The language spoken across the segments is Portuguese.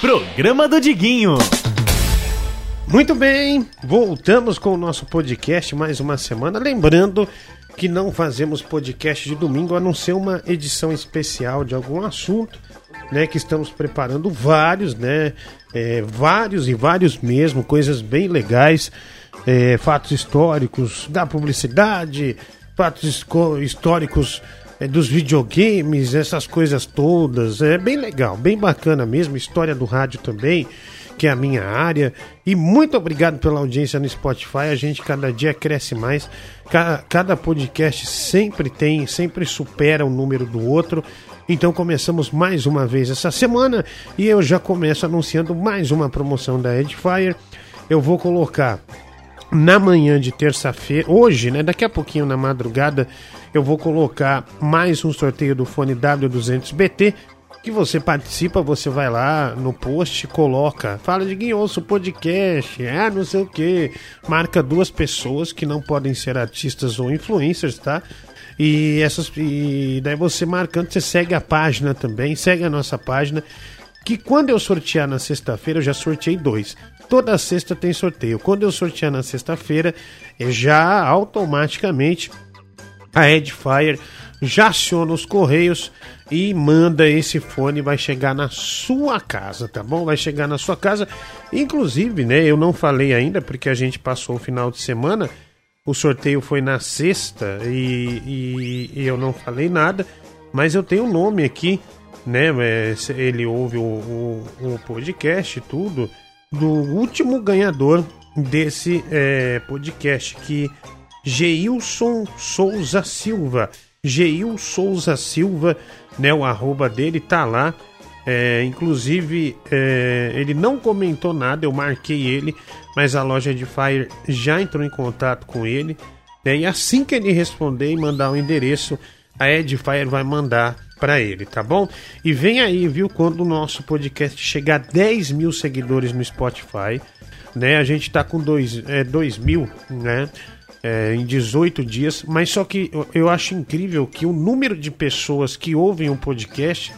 Programa do Diguinho. Muito bem, voltamos com o nosso podcast mais uma semana. Lembrando que não fazemos podcast de domingo a não ser uma edição especial de algum assunto, né? Que estamos preparando vários, né? É, vários e vários mesmo, coisas bem legais, é, fatos históricos da publicidade, fatos históricos é, dos videogames, essas coisas todas. É bem legal, bem bacana mesmo. História do rádio também, que é a minha área. E muito obrigado pela audiência no Spotify. A gente cada dia cresce mais. Cada, cada podcast sempre tem, sempre supera o número do outro. Então começamos mais uma vez essa semana e eu já começo anunciando mais uma promoção da Edifier. Eu vou colocar na manhã de terça-feira, hoje, né? Daqui a pouquinho na madrugada, eu vou colocar mais um sorteio do fone W200BT. Que você participa, você vai lá no post, coloca, fala de quem ouço o podcast, ah, não sei o que, marca duas pessoas que não podem ser artistas ou influencers, tá? E essas e daí você marcando, você segue a página também, segue a nossa página. Que quando eu sortear na sexta-feira, eu já sorteei dois. Toda sexta tem sorteio. Quando eu sortear na sexta-feira, já automaticamente a Edifier já aciona os correios e manda esse fone, vai chegar na sua casa, tá bom? Vai chegar na sua casa. Inclusive, né, eu não falei ainda porque a gente passou o final de semana. O sorteio foi na sexta e, e, e eu não falei nada, mas eu tenho o um nome aqui, né? É, ele ouve o, o, o podcast tudo, do último ganhador desse é, podcast, que Geilson Souza Silva. Geil Souza Silva, né? O arroba dele tá lá. É, inclusive, é, ele não comentou nada, eu marquei ele, mas a loja de Fire já entrou em contato com ele. Né, e assim que ele responder e mandar o endereço, a Edifier vai mandar para ele, tá bom? E vem aí, viu, quando o nosso podcast chegar a 10 mil seguidores no Spotify, né? A gente tá com 2 é, dois mil, né? É, em 18 dias, mas só que eu, eu, acho incrível que o número de pessoas que ouvem um podcast,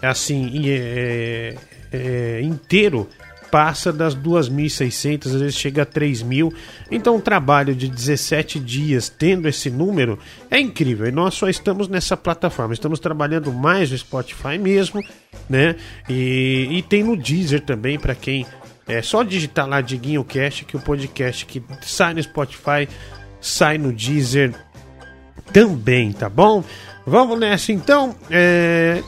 assim, é, é, inteiro, passa das 2.600, às vezes chega a 3.000. Então, um trabalho de 17 dias tendo esse número é incrível. E nós só estamos nessa plataforma. Estamos trabalhando mais no Spotify mesmo, né? E, e tem no Deezer também, para quem. É só digitar lá Diguinho Cast, que o podcast que sai no Spotify sai no Deezer também, tá bom? Vamos nessa então. É...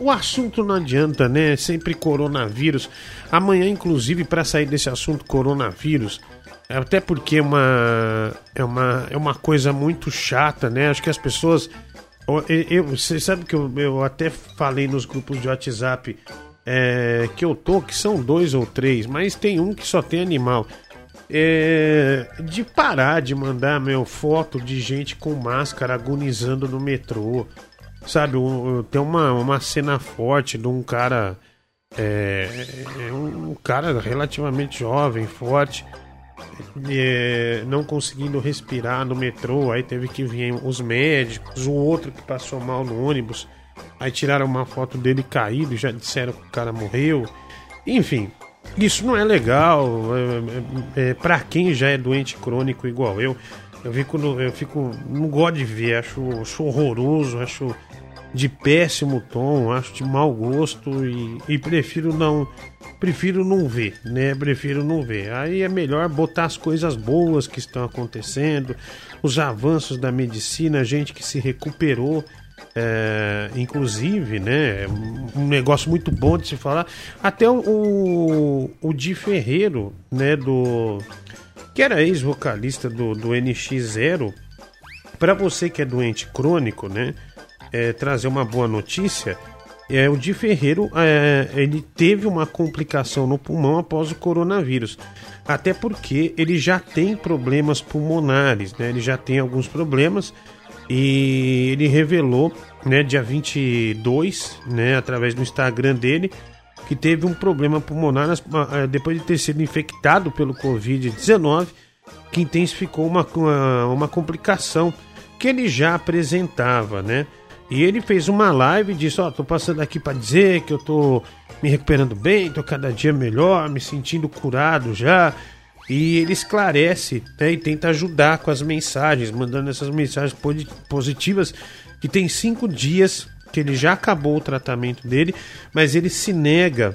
O assunto não adianta, né? Sempre coronavírus. Amanhã, inclusive, para sair desse assunto coronavírus, até porque é uma, é, uma, é uma coisa muito chata, né? Acho que as pessoas. Eu, eu, você sabe que eu, eu até falei nos grupos de WhatsApp é, que eu tô, que são dois ou três, mas tem um que só tem animal é, de parar de mandar meu foto de gente com máscara agonizando no metrô. Sabe, um, tem uma, uma cena forte de um cara. É, é um cara relativamente jovem, forte, é, não conseguindo respirar no metrô. Aí teve que vir os médicos, o outro que passou mal no ônibus. Aí tiraram uma foto dele caído, já disseram que o cara morreu. Enfim, isso não é legal. É, é, é para quem já é doente crônico igual eu, eu fico, eu fico não gosto de ver, acho, acho horroroso, acho de péssimo tom, acho de mau gosto e, e, prefiro não prefiro não ver, né? Prefiro não ver. Aí é melhor botar as coisas boas que estão acontecendo, os avanços da medicina, gente que se recuperou é, inclusive, né? Um negócio muito bom de se falar. Até o, o Di Ferreiro, né? Do. Que era ex-vocalista do, do NX0. Para você que é doente crônico, né? É, trazer uma boa notícia. É, o Di Ferreiro é, ele teve uma complicação no pulmão após o coronavírus. Até porque ele já tem problemas pulmonares, né? Ele já tem alguns problemas e ele revelou, né, dia 22, né, através do Instagram dele, que teve um problema pulmonar eh, depois de ter sido infectado pelo Covid-19, que intensificou uma, uma, uma complicação que ele já apresentava, né? E ele fez uma live e disse: Ó, oh, tô passando aqui para dizer que eu tô me recuperando bem, tô cada dia melhor, me sentindo curado já. E ele esclarece né, e tenta ajudar com as mensagens, mandando essas mensagens positivas, que tem cinco dias que ele já acabou o tratamento dele, mas ele se nega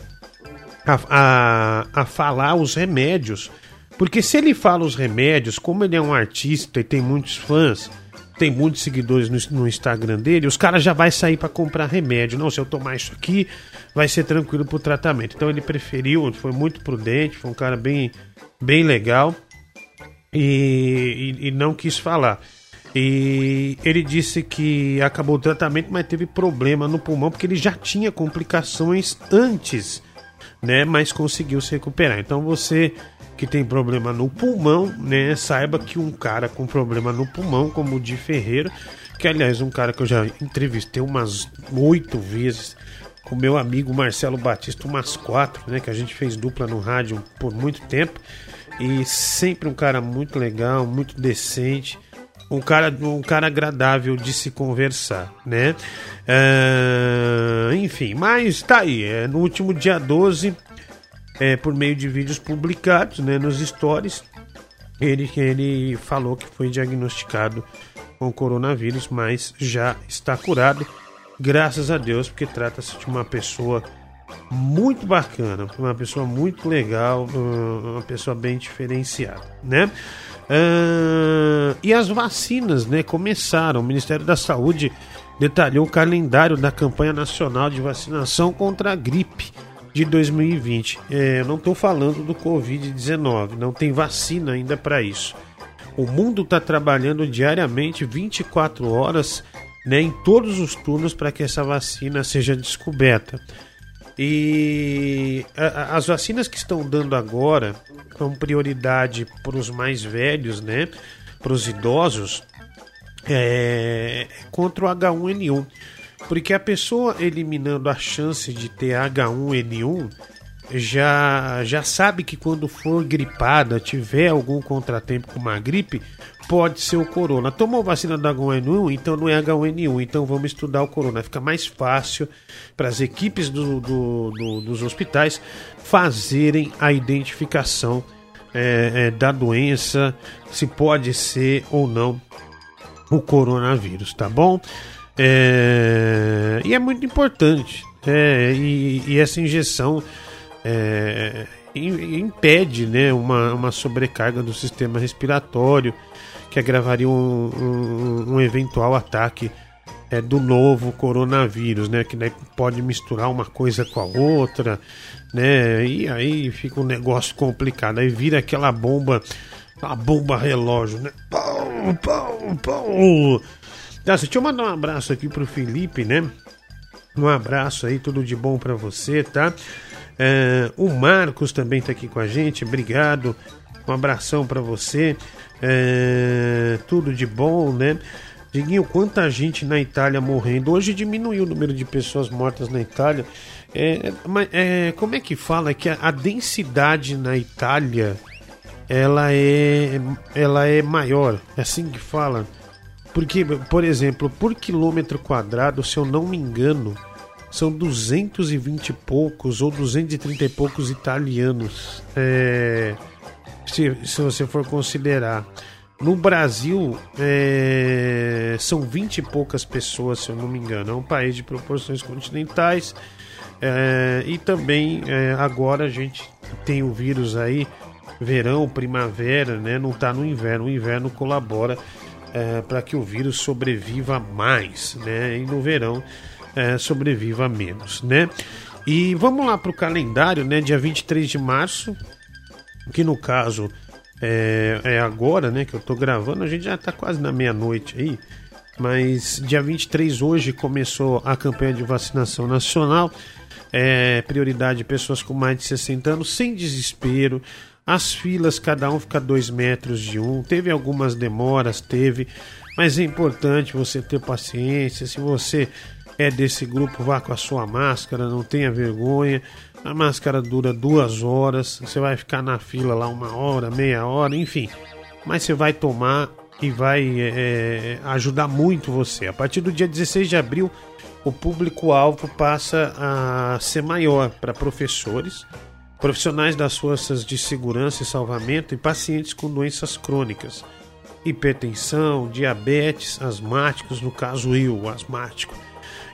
a, a, a falar os remédios. Porque se ele fala os remédios, como ele é um artista e tem muitos fãs, tem muitos seguidores no, no Instagram dele, os caras já vai sair para comprar remédio. Não, se eu tomar isso aqui, vai ser tranquilo pro tratamento. Então ele preferiu, foi muito prudente, foi um cara bem, bem legal e, e, e não quis falar. E ele disse que acabou o tratamento, mas teve problema no pulmão porque ele já tinha complicações antes, né? Mas conseguiu se recuperar. Então você que tem problema no pulmão, né? Saiba que um cara com problema no pulmão, como o Di Ferreira, que aliás um cara que eu já entrevistei umas oito vezes, com meu amigo Marcelo Batista, umas quatro, né? Que a gente fez dupla no rádio por muito tempo. E sempre um cara muito legal, muito decente, um cara, um cara agradável de se conversar, né? Uh, enfim, mas tá aí. É, no último dia 12 é, por meio de vídeos publicados né, nos stories, ele, ele falou que foi diagnosticado com coronavírus, mas já está curado, graças a Deus, porque trata-se de uma pessoa muito bacana, uma pessoa muito legal, uma pessoa bem diferenciada, né? Uh, e as vacinas, né, começaram. O Ministério da Saúde detalhou o calendário da campanha nacional de vacinação contra a gripe de 2020. É, não estou falando do Covid-19, não tem vacina ainda para isso. O mundo está trabalhando diariamente 24 horas né, em todos os turnos para que essa vacina seja descoberta. E a, as vacinas que estão dando agora, com prioridade para os mais velhos, né, para os idosos, é, contra o H1N1. Porque a pessoa eliminando a chance de ter H1N1 já, já sabe que quando for gripada, tiver algum contratempo com uma gripe, pode ser o corona. Tomou vacina do H1N1, então não é H1N1, então vamos estudar o corona. Fica mais fácil para as equipes do, do, do, dos hospitais fazerem a identificação é, é, da doença, se pode ser ou não o coronavírus, tá bom? É, e é muito importante. É, e, e, essa injeção é, impede né, uma, uma sobrecarga do sistema respiratório que agravaria um, um, um eventual ataque é, do novo coronavírus, né? Que pode misturar uma coisa com a outra, né? E aí fica um negócio complicado. Aí vira aquela bomba, a bomba relógio, né? Pum, pum, pum. Tá, deixa eu mandar um abraço aqui pro Felipe, né? Um abraço aí, tudo de bom para você, tá? É, o Marcos também tá aqui com a gente, obrigado. Um abração para você. É, tudo de bom, né? Diguinho, quanta gente na Itália morrendo. Hoje diminuiu o número de pessoas mortas na Itália. É, mas, é, como é que fala? Que a, a densidade na Itália ela é, ela é maior. É assim que fala. Porque, por exemplo, por quilômetro quadrado, se eu não me engano, são 220 e poucos ou 230 e poucos italianos. É, se, se você for considerar. No Brasil, é, são 20 e poucas pessoas, se eu não me engano. É um país de proporções continentais. É, e também é, agora a gente tem o vírus aí, verão, primavera, né? Não está no inverno. O inverno colabora é, para que o vírus sobreviva mais, né? E no verão é, sobreviva menos, né? E vamos lá para o calendário, né? Dia 23 de março, que no caso é, é agora, né? Que eu estou gravando, a gente já está quase na meia-noite aí. Mas dia 23 hoje começou a campanha de vacinação nacional. É, prioridade pessoas com mais de 60 anos, sem desespero. As filas, cada um fica dois metros de um. Teve algumas demoras, teve, mas é importante você ter paciência. Se você é desse grupo, vá com a sua máscara, não tenha vergonha. A máscara dura duas horas, você vai ficar na fila lá uma hora, meia hora, enfim. Mas você vai tomar e vai é, ajudar muito você. A partir do dia 16 de abril o público-alvo passa a ser maior para professores, profissionais das forças de segurança e salvamento e pacientes com doenças crônicas, hipertensão, diabetes, asmáticos, no caso eu, asmático.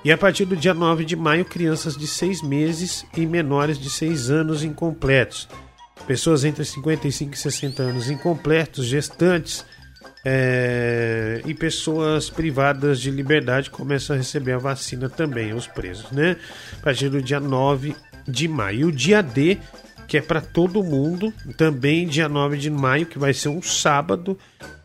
E a partir do dia 9 de maio, crianças de 6 meses e menores de 6 anos incompletos. Pessoas entre 55 e 60 anos incompletos, gestantes, é, e pessoas privadas de liberdade começam a receber a vacina também, os presos, né? A partir do dia 9 de maio. O dia D, que é para todo mundo, também dia 9 de maio, que vai ser um sábado,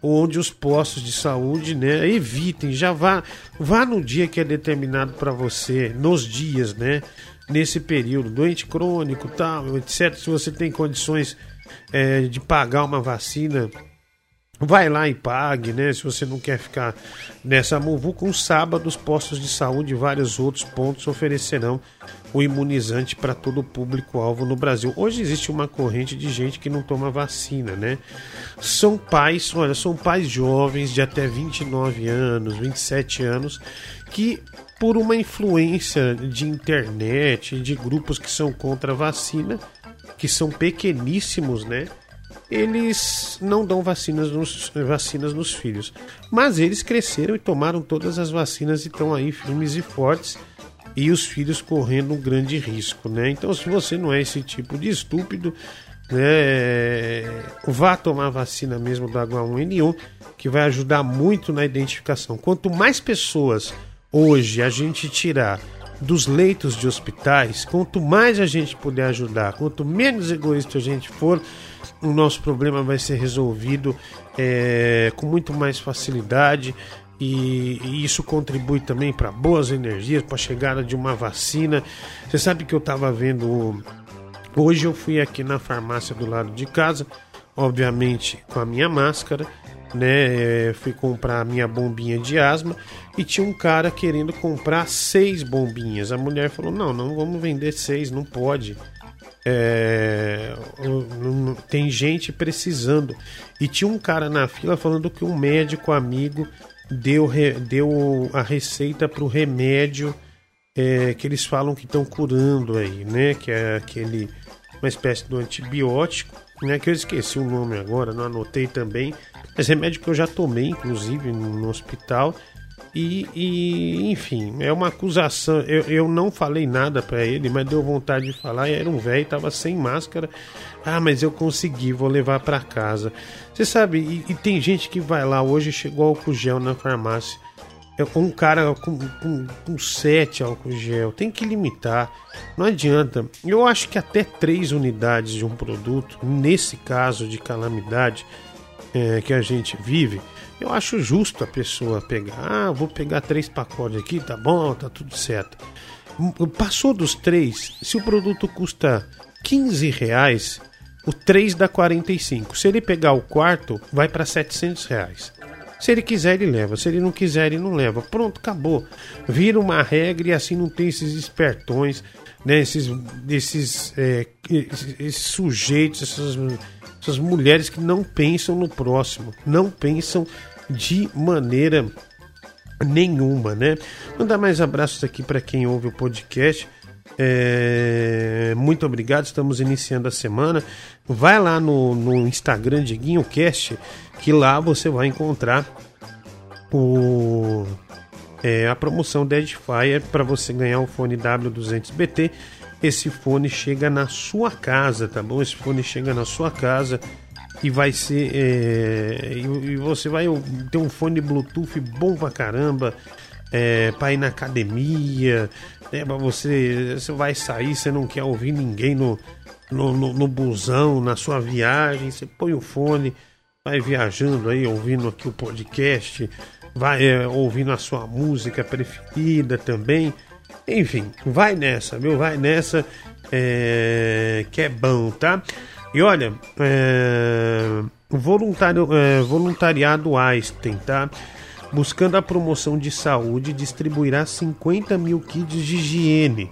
onde os postos de saúde, né, evitem, já vá, vá no dia que é determinado para você, nos dias, né, nesse período, doente crônico, tal, etc. Se você tem condições é, de pagar uma vacina vai lá e pague, né? Se você não quer ficar nessa muvuca, um sábado os postos de saúde e vários outros pontos oferecerão o imunizante para todo o público-alvo no Brasil. Hoje existe uma corrente de gente que não toma vacina, né? São pais, olha, são pais jovens de até 29 anos, 27 anos, que por uma influência de internet, de grupos que são contra a vacina, que são pequeníssimos, né? Eles não dão vacinas nos, vacinas nos filhos. Mas eles cresceram e tomaram todas as vacinas e estão aí firmes e fortes. E os filhos correndo um grande risco, né? Então, se você não é esse tipo de estúpido, né, vá tomar vacina mesmo do H1N1, que vai ajudar muito na identificação. Quanto mais pessoas hoje a gente tirar dos leitos de hospitais, quanto mais a gente puder ajudar, quanto menos egoísta a gente for, o nosso problema vai ser resolvido é, com muito mais facilidade. E, e isso contribui também para boas energias, para a chegada de uma vacina. Você sabe que eu estava vendo. Hoje eu fui aqui na farmácia do lado de casa, obviamente com a minha máscara, né? É, fui comprar a minha bombinha de asma e tinha um cara querendo comprar seis bombinhas. A mulher falou: Não, não vamos vender seis, não pode. É, tem gente precisando. E tinha um cara na fila falando que um médico amigo deu, deu a receita para o remédio é, que eles falam que estão curando aí, né? Que é aquele uma espécie de antibiótico, né? Que eu esqueci o nome agora, não anotei também. Mas remédio que eu já tomei, inclusive, no hospital. E, e, enfim, é uma acusação. Eu, eu não falei nada para ele, mas deu vontade de falar. Era um velho, tava sem máscara. Ah, mas eu consegui, vou levar para casa. Você sabe, e, e, tem gente que vai lá hoje chegou álcool gel na farmácia. É um cara com, com, com sete álcool gel. Tem que limitar. Não adianta. Eu acho que até três unidades de um produto, nesse caso de calamidade é, que a gente vive eu acho justo a pessoa pegar. Ah, vou pegar três pacotes aqui, tá bom, tá tudo certo. Passou dos três, se o produto custa 15 reais, o 3 dá 45. Se ele pegar o quarto, vai para 700 reais. Se ele quiser, ele leva. Se ele não quiser, ele não leva. Pronto, acabou. Vira uma regra e assim não tem esses espertões, né? esses, esses, é, esses sujeitos, essas essas mulheres que não pensam no próximo, não pensam de maneira nenhuma, né? Mandar mais abraços aqui para quem ouve o podcast. É, muito obrigado, estamos iniciando a semana. Vai lá no, no Instagram de GuinhoCast, que lá você vai encontrar o, é, a promoção Deadfire para você ganhar o fone W200BT esse fone chega na sua casa, tá bom? Esse fone chega na sua casa e vai ser. É, e, você vai ter um fone Bluetooth bom pra caramba. É, para ir na academia, né, pra você, você vai sair, você não quer ouvir ninguém no, no, no, no busão, na sua viagem, você põe o fone, vai viajando aí, ouvindo aqui o podcast, vai é, ouvindo a sua música preferida também. Enfim, vai nessa, viu? Vai nessa, é, que é bom, tá? E olha, é, voluntário, é, voluntariado Einstein, tá? Buscando a promoção de saúde, distribuirá 50 mil kits de higiene,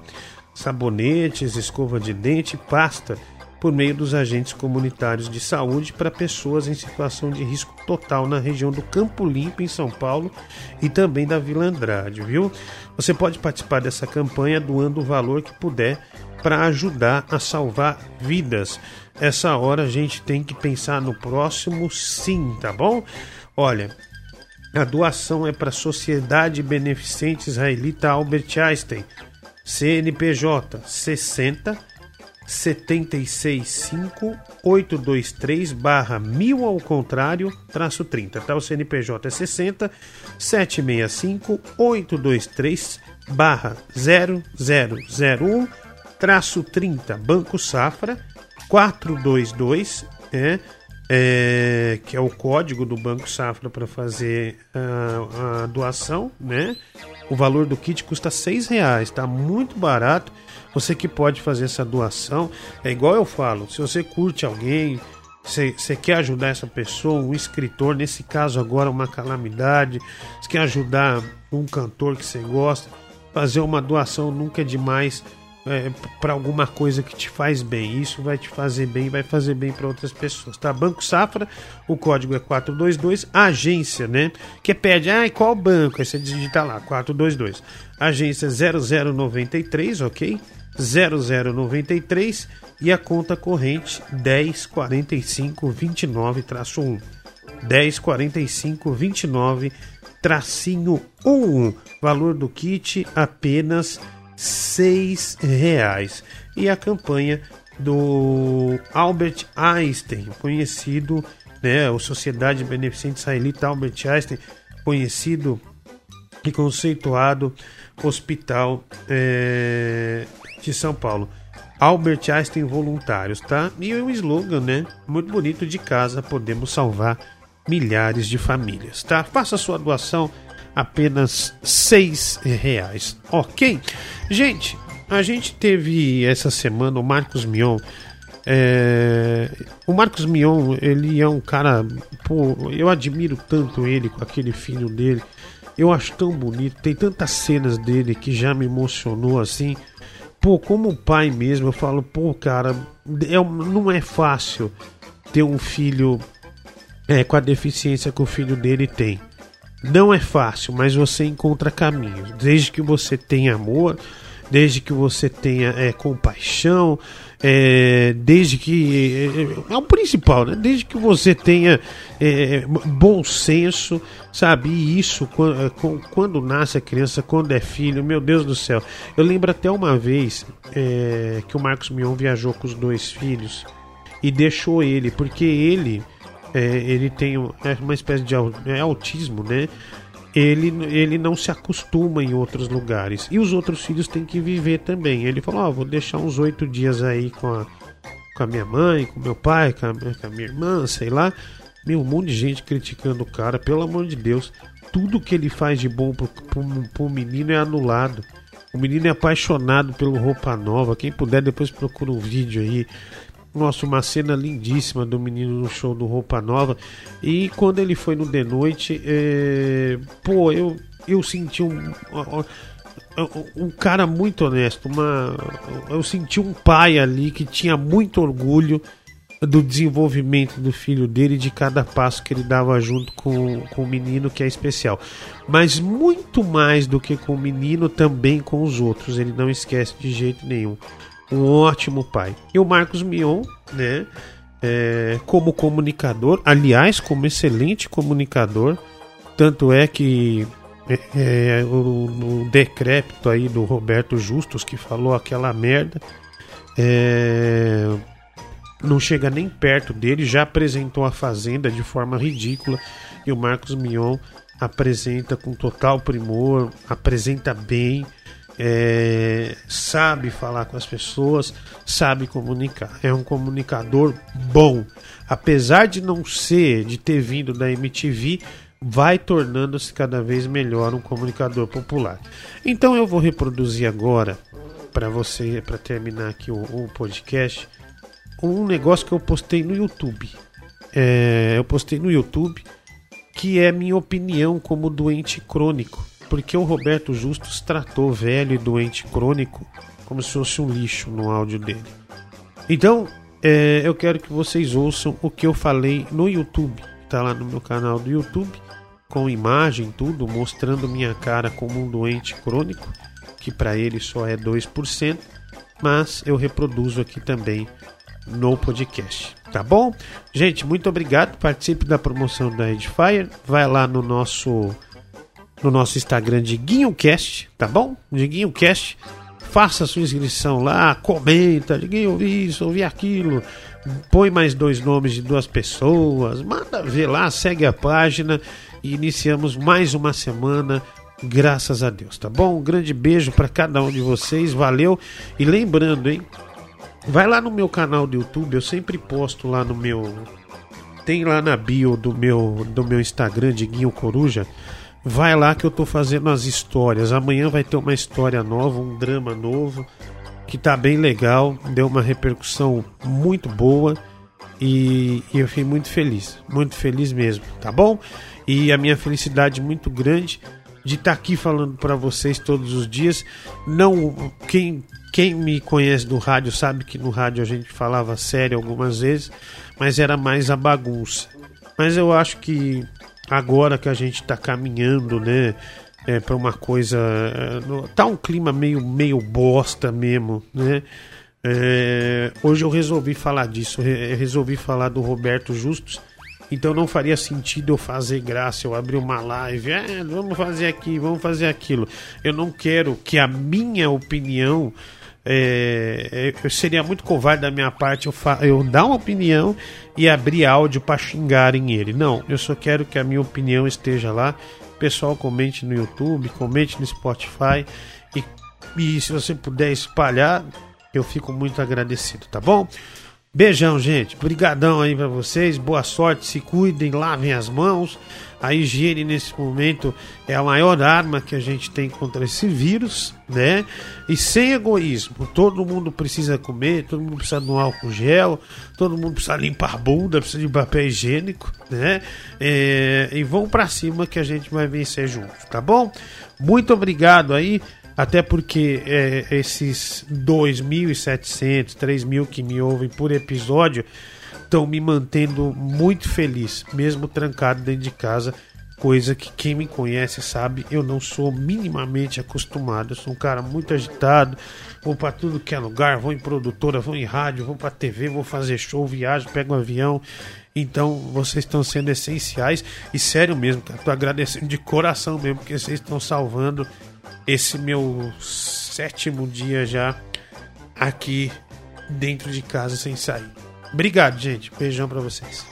sabonetes, escova de dente, pasta por meio dos agentes comunitários de saúde para pessoas em situação de risco total na região do Campo Limpo, em São Paulo, e também da Vila Andrade, viu? Você pode participar dessa campanha doando o valor que puder para ajudar a salvar vidas. Essa hora a gente tem que pensar no próximo sim, tá bom? Olha, a doação é para a Sociedade Beneficente Israelita Albert Einstein, CNPJ 60 765 823 barra 1000 ao contrário, traço 30, tá? O CNPJ é 60 765 823 barra 0001 traço 30, Banco Safra 422, é, é, que é o código do Banco Safra para fazer a, a, doação, né? O valor do kit custa seis reais, tá muito barato. Você que pode fazer essa doação, é igual eu falo, se você curte alguém, você quer ajudar essa pessoa, um escritor, nesse caso agora uma calamidade, você quer ajudar um cantor que você gosta, fazer uma doação nunca é demais é, para alguma coisa que te faz bem. Isso vai te fazer bem, vai fazer bem para outras pessoas, tá? Banco Safra, o código é 422, agência, né? Que pede, ah, qual banco? Aí você digita lá, 422. Agência 0093, ok? 0093 e a conta corrente 1045 29 1 1045 29 tracinho 11 valor do kit apenas seis reais e a campanha do Albert Einstein conhecido né o Sociedade Beneficente Israelita Albert Einstein conhecido e conceituado hospital é, de São Paulo. Albert Einstein Voluntários, tá? E o slogan, né? Muito bonito de casa, podemos salvar milhares de famílias, tá? Faça sua doação apenas seis reais, ok? Gente, a gente teve essa semana o Marcos Mion. É... O Marcos Mion, ele é um cara, pô, eu admiro tanto ele com aquele filho dele. Eu acho tão bonito, tem tantas cenas dele que já me emocionou assim pô, como pai mesmo, eu falo, pô, cara, é, não é fácil ter um filho é, com a deficiência que o filho dele tem. Não é fácil, mas você encontra caminhos. Desde que você tenha amor, desde que você tenha é, compaixão, é, desde que. É, é, o principal, né? Desde que você tenha bom senso, sabe? E isso, quando, quando, nasce a criança, quando é filho, meu Deus do céu. Eu lembro até uma vez que o Marcos Mion viajou com os dois filhos e deixou ele, porque ele. É, ele tem uma espécie de autismo, né? ele, ele não se acostuma em outros lugares. E os outros filhos têm que viver também. Ele falou: oh, vou deixar uns oito dias aí com a, com a minha mãe, com meu pai, com a, com a minha irmã, sei lá. Meu, um monte de gente criticando o cara, pelo amor de Deus. Tudo que ele faz de bom pro, pro, pro menino é anulado. O menino é apaixonado pelo roupa nova. Quem puder, depois procura um vídeo aí. Nossa, uma cena lindíssima do menino no show do Roupa Nova. E quando ele foi no The Noite, é... pô, eu, eu senti um, um cara muito honesto. Uma, eu senti um pai ali que tinha muito orgulho do desenvolvimento do filho dele, de cada passo que ele dava junto com, com o menino, que é especial. Mas muito mais do que com o menino, também com os outros. Ele não esquece de jeito nenhum um ótimo pai. E o Marcos Mion, né? É, como comunicador, aliás, como excelente comunicador, tanto é que é, é, o, o decrépito aí do Roberto Justus que falou aquela merda é, não chega nem perto dele, já apresentou a Fazenda de forma ridícula e o Marcos Mion apresenta com total primor, apresenta bem, é, sabe falar com as pessoas, sabe comunicar. É um comunicador bom. Apesar de não ser, de ter vindo da MTV, vai tornando-se cada vez melhor um comunicador popular. Então eu vou reproduzir agora para você, para terminar aqui o, o, podcast, um negócio que eu postei no YouTube. É, eu postei no YouTube que é minha opinião como doente crônico porque o Roberto Justus tratou velho e doente crônico como se fosse um lixo no áudio dele. Então, é, eu quero que vocês ouçam o que eu falei no YouTube. Tá lá no meu canal do YouTube, com imagem, tudo, mostrando minha cara como um doente crônico, que para ele só é 2%, mas eu reproduzo aqui também no podcast, tá bom? Gente, muito obrigado. Participe da promoção da Edifier. Vai lá no nosso no nosso Instagram de GuinhoCast, tá bom? De GuinhoCast. Faça sua inscrição lá, comenta, Diguinho, ouvi isso, ouvi aquilo. Põe mais dois nomes de duas pessoas, manda ver lá, segue a página e iniciamos mais uma semana graças a Deus, tá bom? Um grande beijo para cada um de vocês, valeu. E lembrando, hein? Vai lá no meu canal do YouTube, eu sempre posto lá no meu tem lá na bio do meu do meu Instagram de Guinho Coruja Vai lá que eu tô fazendo as histórias. Amanhã vai ter uma história nova, um drama novo, que tá bem legal, deu uma repercussão muito boa e, e eu fiquei muito feliz, muito feliz mesmo, tá bom? E a minha felicidade muito grande de estar tá aqui falando para vocês todos os dias. Não, quem quem me conhece do rádio sabe que no rádio a gente falava sério algumas vezes, mas era mais a bagunça. Mas eu acho que agora que a gente está caminhando, né? É, para uma coisa. É, tá um clima meio, meio bosta mesmo, né? É, hoje eu resolvi falar disso, resolvi falar do Roberto Justus. Então não faria sentido eu fazer graça, eu abrir uma live, é, vamos fazer aqui, vamos fazer aquilo. Eu não quero que a minha opinião é, é, seria muito covarde da minha parte eu, eu dar uma opinião e abrir áudio para xingarem ele. Não, eu só quero que a minha opinião esteja lá. Pessoal, comente no YouTube, comente no Spotify e, e se você puder espalhar, eu fico muito agradecido, tá bom? Beijão, gente. Obrigadão aí para vocês. Boa sorte, se cuidem, lavem as mãos. A higiene nesse momento é a maior arma que a gente tem contra esse vírus, né? E sem egoísmo. Todo mundo precisa comer, todo mundo precisa de um álcool gel, todo mundo precisa limpar a bunda, precisa de papel higiênico, né? É, e vão para cima que a gente vai vencer juntos, tá bom? Muito obrigado aí. Até porque é, esses 2.700, 3.000 que me ouvem por episódio estão me mantendo muito feliz, mesmo trancado dentro de casa. Coisa que quem me conhece sabe, eu não sou minimamente acostumado. Eu sou um cara muito agitado, vou para tudo que é lugar, vou em produtora, vou em rádio, vou para TV, vou fazer show, viajo, pego um avião. Então vocês estão sendo essenciais e sério mesmo, tô agradecendo de coração mesmo, porque vocês estão salvando esse meu sétimo dia já aqui dentro de casa sem sair. Obrigado, gente. Beijão para vocês.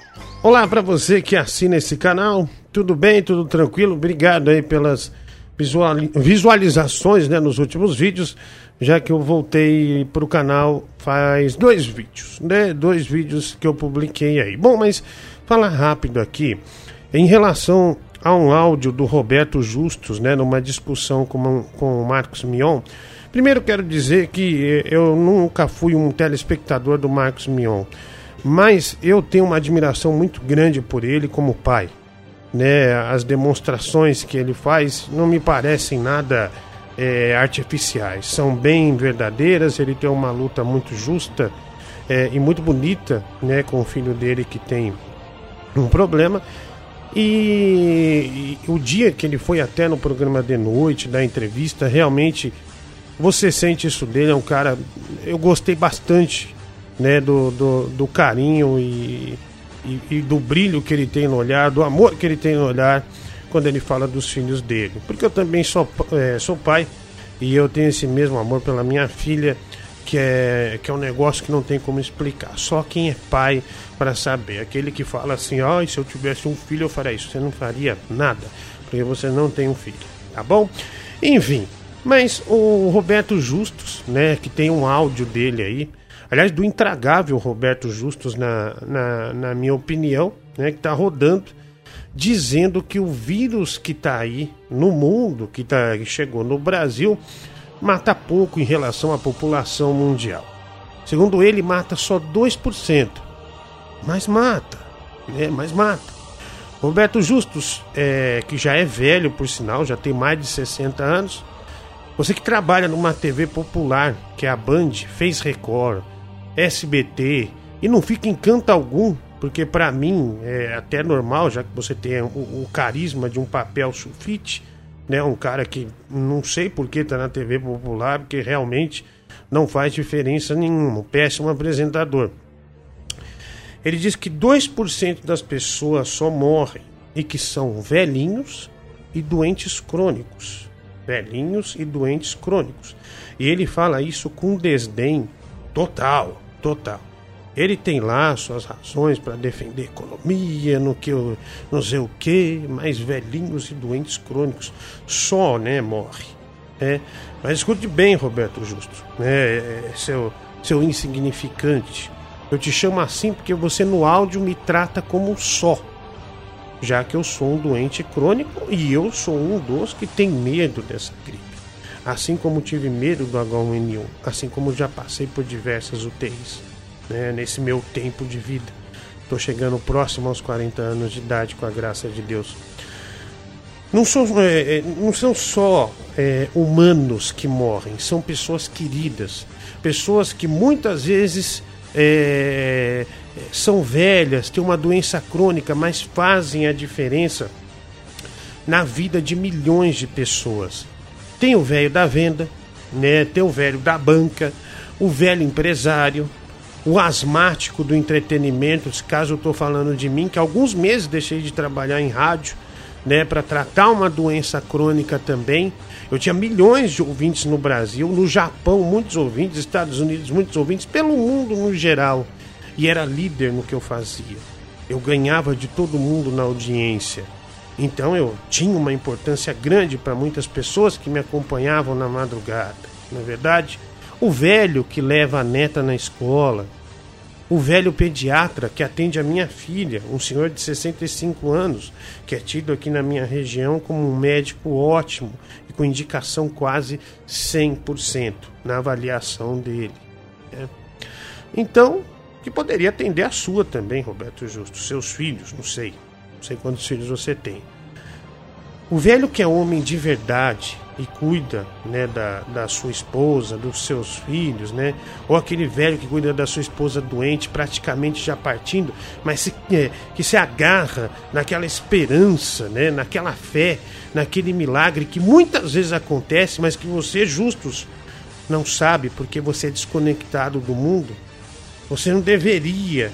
Olá para você que assina esse canal. Tudo bem? Tudo tranquilo? Obrigado aí pelas visualizações né, nos últimos vídeos, já que eu voltei para o canal faz dois vídeos, né? Dois vídeos que eu publiquei aí. Bom, mas falar rápido aqui em relação há um áudio do Roberto Justus, né, numa discussão com, com o Marcos Mion. Primeiro quero dizer que eu nunca fui um telespectador do Marcos Mion, mas eu tenho uma admiração muito grande por ele como pai. Né, as demonstrações que ele faz não me parecem nada é, artificiais, são bem verdadeiras. Ele tem uma luta muito justa é, e muito bonita né, com o filho dele que tem um problema e, e, o dia que ele foi até no programa de noite, da entrevista, realmente você sente isso dele. É um cara. Eu gostei bastante né, do, do, do carinho e, e, e, do brilho que ele tem no olhar, do amor que ele tem no olhar quando ele fala dos filhos dele. Porque eu também sou, é, sou pai e eu tenho esse mesmo amor pela minha filha que é, que é um negócio que não tem como explicar. Só quem é pai para saber. Aquele que fala assim, ó, oh, se eu tivesse um filho eu faria isso. Você não faria nada, porque você não tem um filho, tá bom? Enfim, mas o Roberto Justus, né, que tem um áudio dele aí, aliás, do intragável Roberto Justus, na, na, na minha opinião, né, que tá rodando, dizendo que o vírus que tá aí no mundo, que, tá, que chegou no Brasil, mata pouco em relação à população mundial. Segundo ele, mata só 2%. Mas mata, né? Mas mata. Roberto Justus, é, que já é velho, por sinal, já tem mais de 60 anos. Você que trabalha numa TV popular, que é a Band, fez Record, SBT, E não fica encanto algum, porque para mim é até normal, já que você tem o, o carisma de um papel sulfite, né? Um cara que não sei por que tá na TV popular, porque realmente não faz diferença nenhuma. Um péssimo apresentador. Ele diz que 2% das pessoas só morrem e que são velhinhos e doentes crônicos. Velhinhos e doentes crônicos. E ele fala isso com desdém total, total. Ele tem lá suas razões para defender economia, no que eu não sei o que, mas velhinhos e doentes crônicos só, né, morre. É. Mas escute bem, Roberto Justo, né, é, seu, seu insignificante. Eu te chamo assim porque você no áudio me trata como só, já que eu sou um doente crônico e eu sou um dos que tem medo dessa gripe. Assim como tive medo do H1N1, assim como já passei por diversas UTIs né, nesse meu tempo de vida. Estou chegando próximo aos 40 anos de idade, com a graça de Deus. Não são, é, é, não são só é, humanos que morrem, são pessoas queridas, pessoas que muitas vezes é, são velhas, têm uma doença crônica, mas fazem a diferença na vida de milhões de pessoas. Tem o velho da venda, né? tem o velho da banca, o velho empresário, o asmático do entretenimento, caso eu estou falando de mim, que alguns meses deixei de trabalhar em rádio, né, para tratar uma doença crônica também. Eu tinha milhões de ouvintes no Brasil, no Japão, muitos ouvintes, Estados Unidos, muitos ouvintes, pelo mundo no geral. E era líder no que eu fazia. Eu ganhava de todo mundo na audiência. Então eu tinha uma importância grande para muitas pessoas que me acompanhavam na madrugada. Não é verdade? O velho que leva a neta na escola, o velho pediatra que atende a minha filha, um senhor de 65 anos, que é tido aqui na minha região como um médico ótimo e com indicação quase 100% na avaliação dele. Né? Então, que poderia atender a sua também, Roberto Justo, seus filhos, não sei, não sei quantos filhos você tem. O velho que é homem de verdade, e cuida né, da, da sua esposa, dos seus filhos, né? Ou aquele velho que cuida da sua esposa doente, praticamente já partindo, mas se, é, que se agarra naquela esperança, né? naquela fé, naquele milagre que muitas vezes acontece, mas que você, justos, não sabe porque você é desconectado do mundo. Você não deveria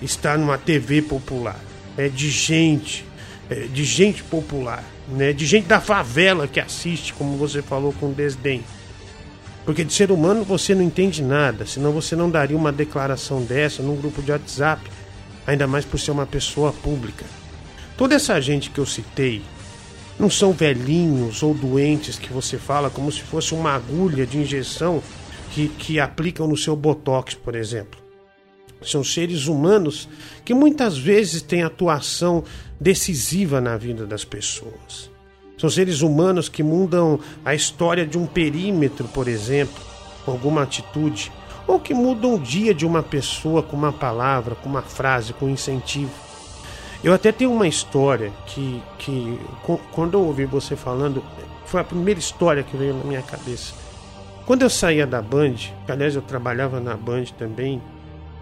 estar numa TV popular, é de gente, é, de gente popular né, de gente da favela que assiste, como você falou com desdém. Porque de ser humano você não entende nada, senão você não daria uma declaração dessa num grupo de WhatsApp, ainda mais por ser uma pessoa pública. Toda essa gente que eu citei não são velhinhos ou doentes que você fala como se fosse uma agulha de injeção que, que aplicam no seu botox, por exemplo. São seres humanos que muitas vezes têm atuação decisiva na vida das pessoas. São seres humanos que mudam a história de um perímetro, por exemplo, com alguma atitude, ou que mudam o dia de uma pessoa com uma palavra, com uma frase, com um incentivo. Eu até tenho uma história que, que quando eu ouvi você falando, foi a primeira história que veio na minha cabeça. Quando eu saía da Band, aliás eu trabalhava na Band também,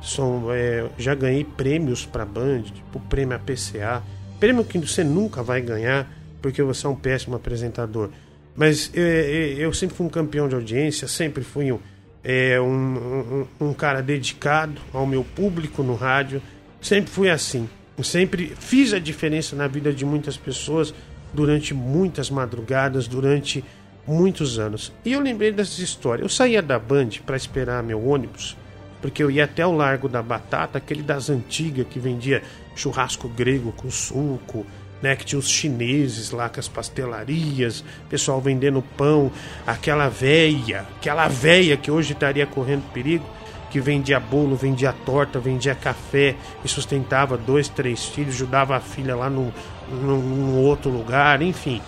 são, é, já ganhei prêmios para Band, tipo prêmio APCA, prêmio que você nunca vai ganhar porque você é um péssimo apresentador. Mas é, é, eu sempre fui um campeão de audiência, sempre fui um, é, um, um, um cara dedicado ao meu público no rádio, sempre fui assim. sempre fiz a diferença na vida de muitas pessoas durante muitas madrugadas, durante muitos anos. E eu lembrei dessa história. Eu saía da Band para esperar meu ônibus porque eu ia até o Largo da Batata, aquele das antigas que vendia churrasco grego com suco, né, que tinha os chineses lá com as pastelarias, pessoal vendendo pão, aquela véia, aquela véia que hoje estaria correndo perigo, que vendia bolo, vendia torta, vendia café e sustentava dois, três filhos, ajudava a filha lá num, num outro lugar, enfim.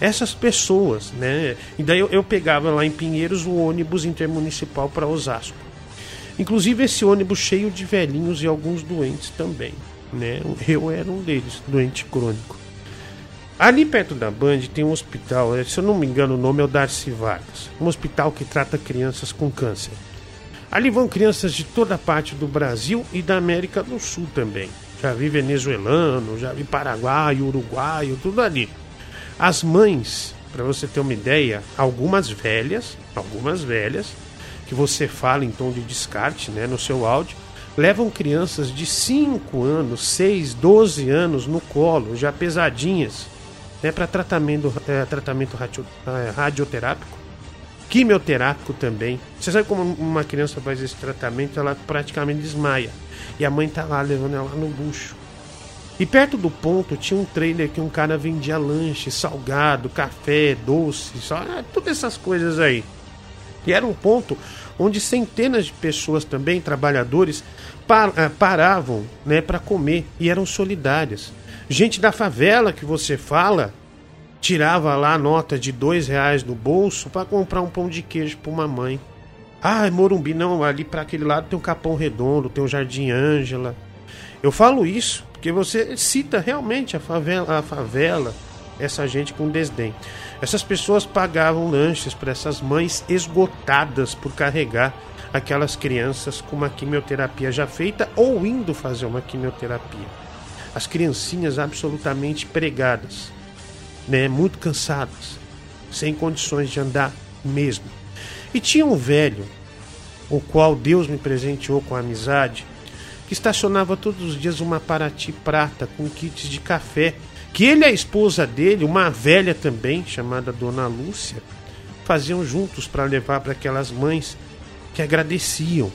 Essas pessoas, né? E daí eu, eu pegava lá em Pinheiros o ônibus intermunicipal para Osasco. Inclusive esse ônibus cheio de velhinhos e alguns doentes também. Né? Eu era um deles, doente crônico. Ali perto da Band tem um hospital, eh, se eu não me engano o nome é o Darcy Vargas, um hospital que trata crianças com câncer. Ali vão crianças de toda parte do Brasil e da América do Sul também. Já vi venezuelano, já vi paraguaio, uruguaio, tudo ali. As mães, para você ter uma ideia, algumas velhas, algumas velhas, que você fala em tom de descarte, né, no seu áudio, levam crianças de 5 anos, 6, 12 anos no colo, já pesadinhas, né, para tratamento, é, tratamento radio, é, radioterápico, quimioterápico também. Você sabe como uma criança faz esse tratamento? Ela praticamente desmaia. E a mãe tá lá levando ela no bucho. E perto do ponto tinha um trailer que um cara vendia lanche, salgado, café, doce, só, é, todas essas coisas aí. E era um ponto onde centenas de pessoas também, trabalhadores, par, eh, paravam né, para comer e eram solidárias. Gente da favela que você fala tirava lá a nota de dois reais do bolso para comprar um pão de queijo para uma mãe. Ah, Morumbi, não, ali para aquele lado tem um Capão Redondo, tem o um Jardim Ângela. Eu falo isso porque você cita realmente a favela, a favela, essa gente com desdém. Essas pessoas pagavam lanches para essas mães esgotadas por carregar aquelas crianças com uma quimioterapia já feita ou indo fazer uma quimioterapia. As criancinhas absolutamente pregadas, né, muito cansadas, sem condições de andar mesmo. E tinha um velho, o qual Deus me presenteou com amizade, que estacionava todos os dias uma Paraty prata com kits de café que ele e a esposa dele, uma velha também, chamada Dona Lúcia, faziam juntos para levar para aquelas mães que agradeciam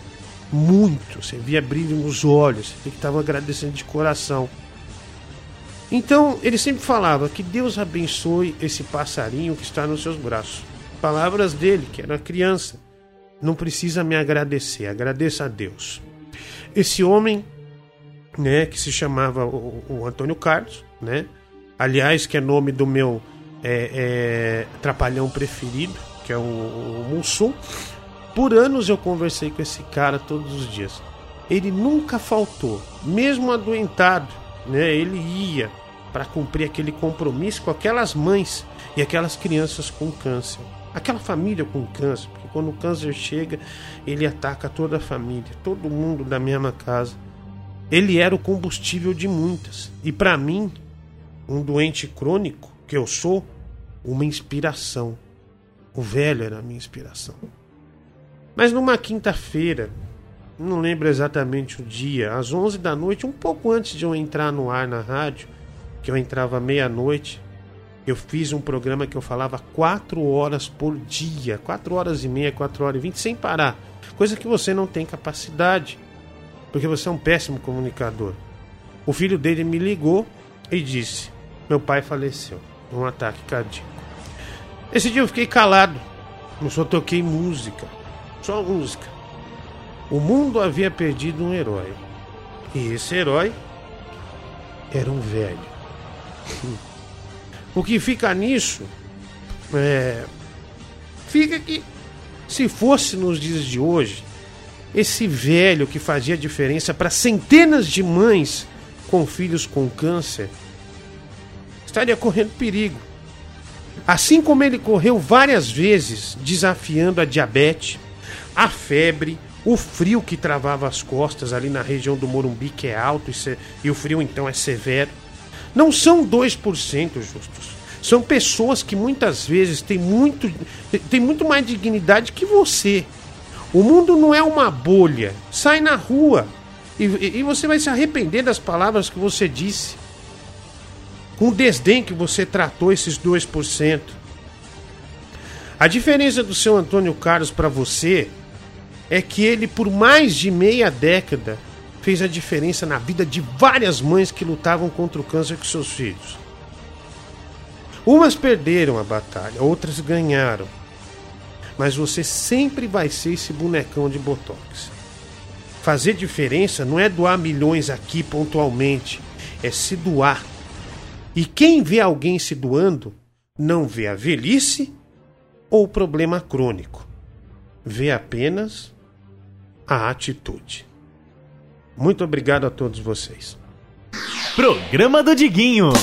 muito. Você via brilho nos olhos, você que estavam agradecendo de coração. Então ele sempre falava que Deus abençoe esse passarinho que está nos seus braços. Palavras dele, que era criança. Não precisa me agradecer, agradeça a Deus. Esse homem, né, que se chamava o, o Antônio Carlos, né, aliás, que é nome do meu é, é, trapalhão preferido, que é o, o Mussum. Por anos eu conversei com esse cara todos os dias. Ele nunca faltou, mesmo adoentado, né? Ele ia para cumprir aquele compromisso com aquelas mães e aquelas crianças com câncer. Aquela família com câncer, porque quando o câncer chega, ele ataca toda a família, todo mundo da mesma casa. Ele era o combustível de muitas. E para mim, um doente crônico que eu sou, uma inspiração. O velho era a minha inspiração. Mas numa quinta-feira, não lembro exatamente o dia, às 11 da noite, um pouco antes de eu entrar no ar na rádio, que eu entrava meia-noite, eu fiz um programa que eu falava quatro horas por dia, quatro horas e meia, quatro horas e vinte, sem parar. Coisa que você não tem capacidade, porque você é um péssimo comunicador. O filho dele me ligou e disse: meu pai faleceu num ataque cardíaco. Esse dia eu fiquei calado, não só toquei música, só música. O mundo havia perdido um herói. E esse herói era um velho. O que fica nisso é. Fica que, se fosse nos dias de hoje, esse velho que fazia diferença para centenas de mães com filhos com câncer estaria correndo perigo. Assim como ele correu várias vezes desafiando a diabetes, a febre, o frio que travava as costas ali na região do Morumbi, que é alto e, e o frio então é severo. Não são 2% justos. São pessoas que muitas vezes têm muito, têm muito mais dignidade que você. O mundo não é uma bolha. Sai na rua e, e você vai se arrepender das palavras que você disse com o desdém que você tratou esses 2%. A diferença do seu Antônio Carlos para você é que ele, por mais de meia década, fez a diferença na vida de várias mães que lutavam contra o câncer com seus filhos. Umas perderam a batalha, outras ganharam. Mas você sempre vai ser esse bonecão de botox. Fazer diferença não é doar milhões aqui pontualmente, é se doar e quem vê alguém se doando não vê a velhice ou o problema crônico, vê apenas a atitude. Muito obrigado a todos vocês. Programa do Diguinho.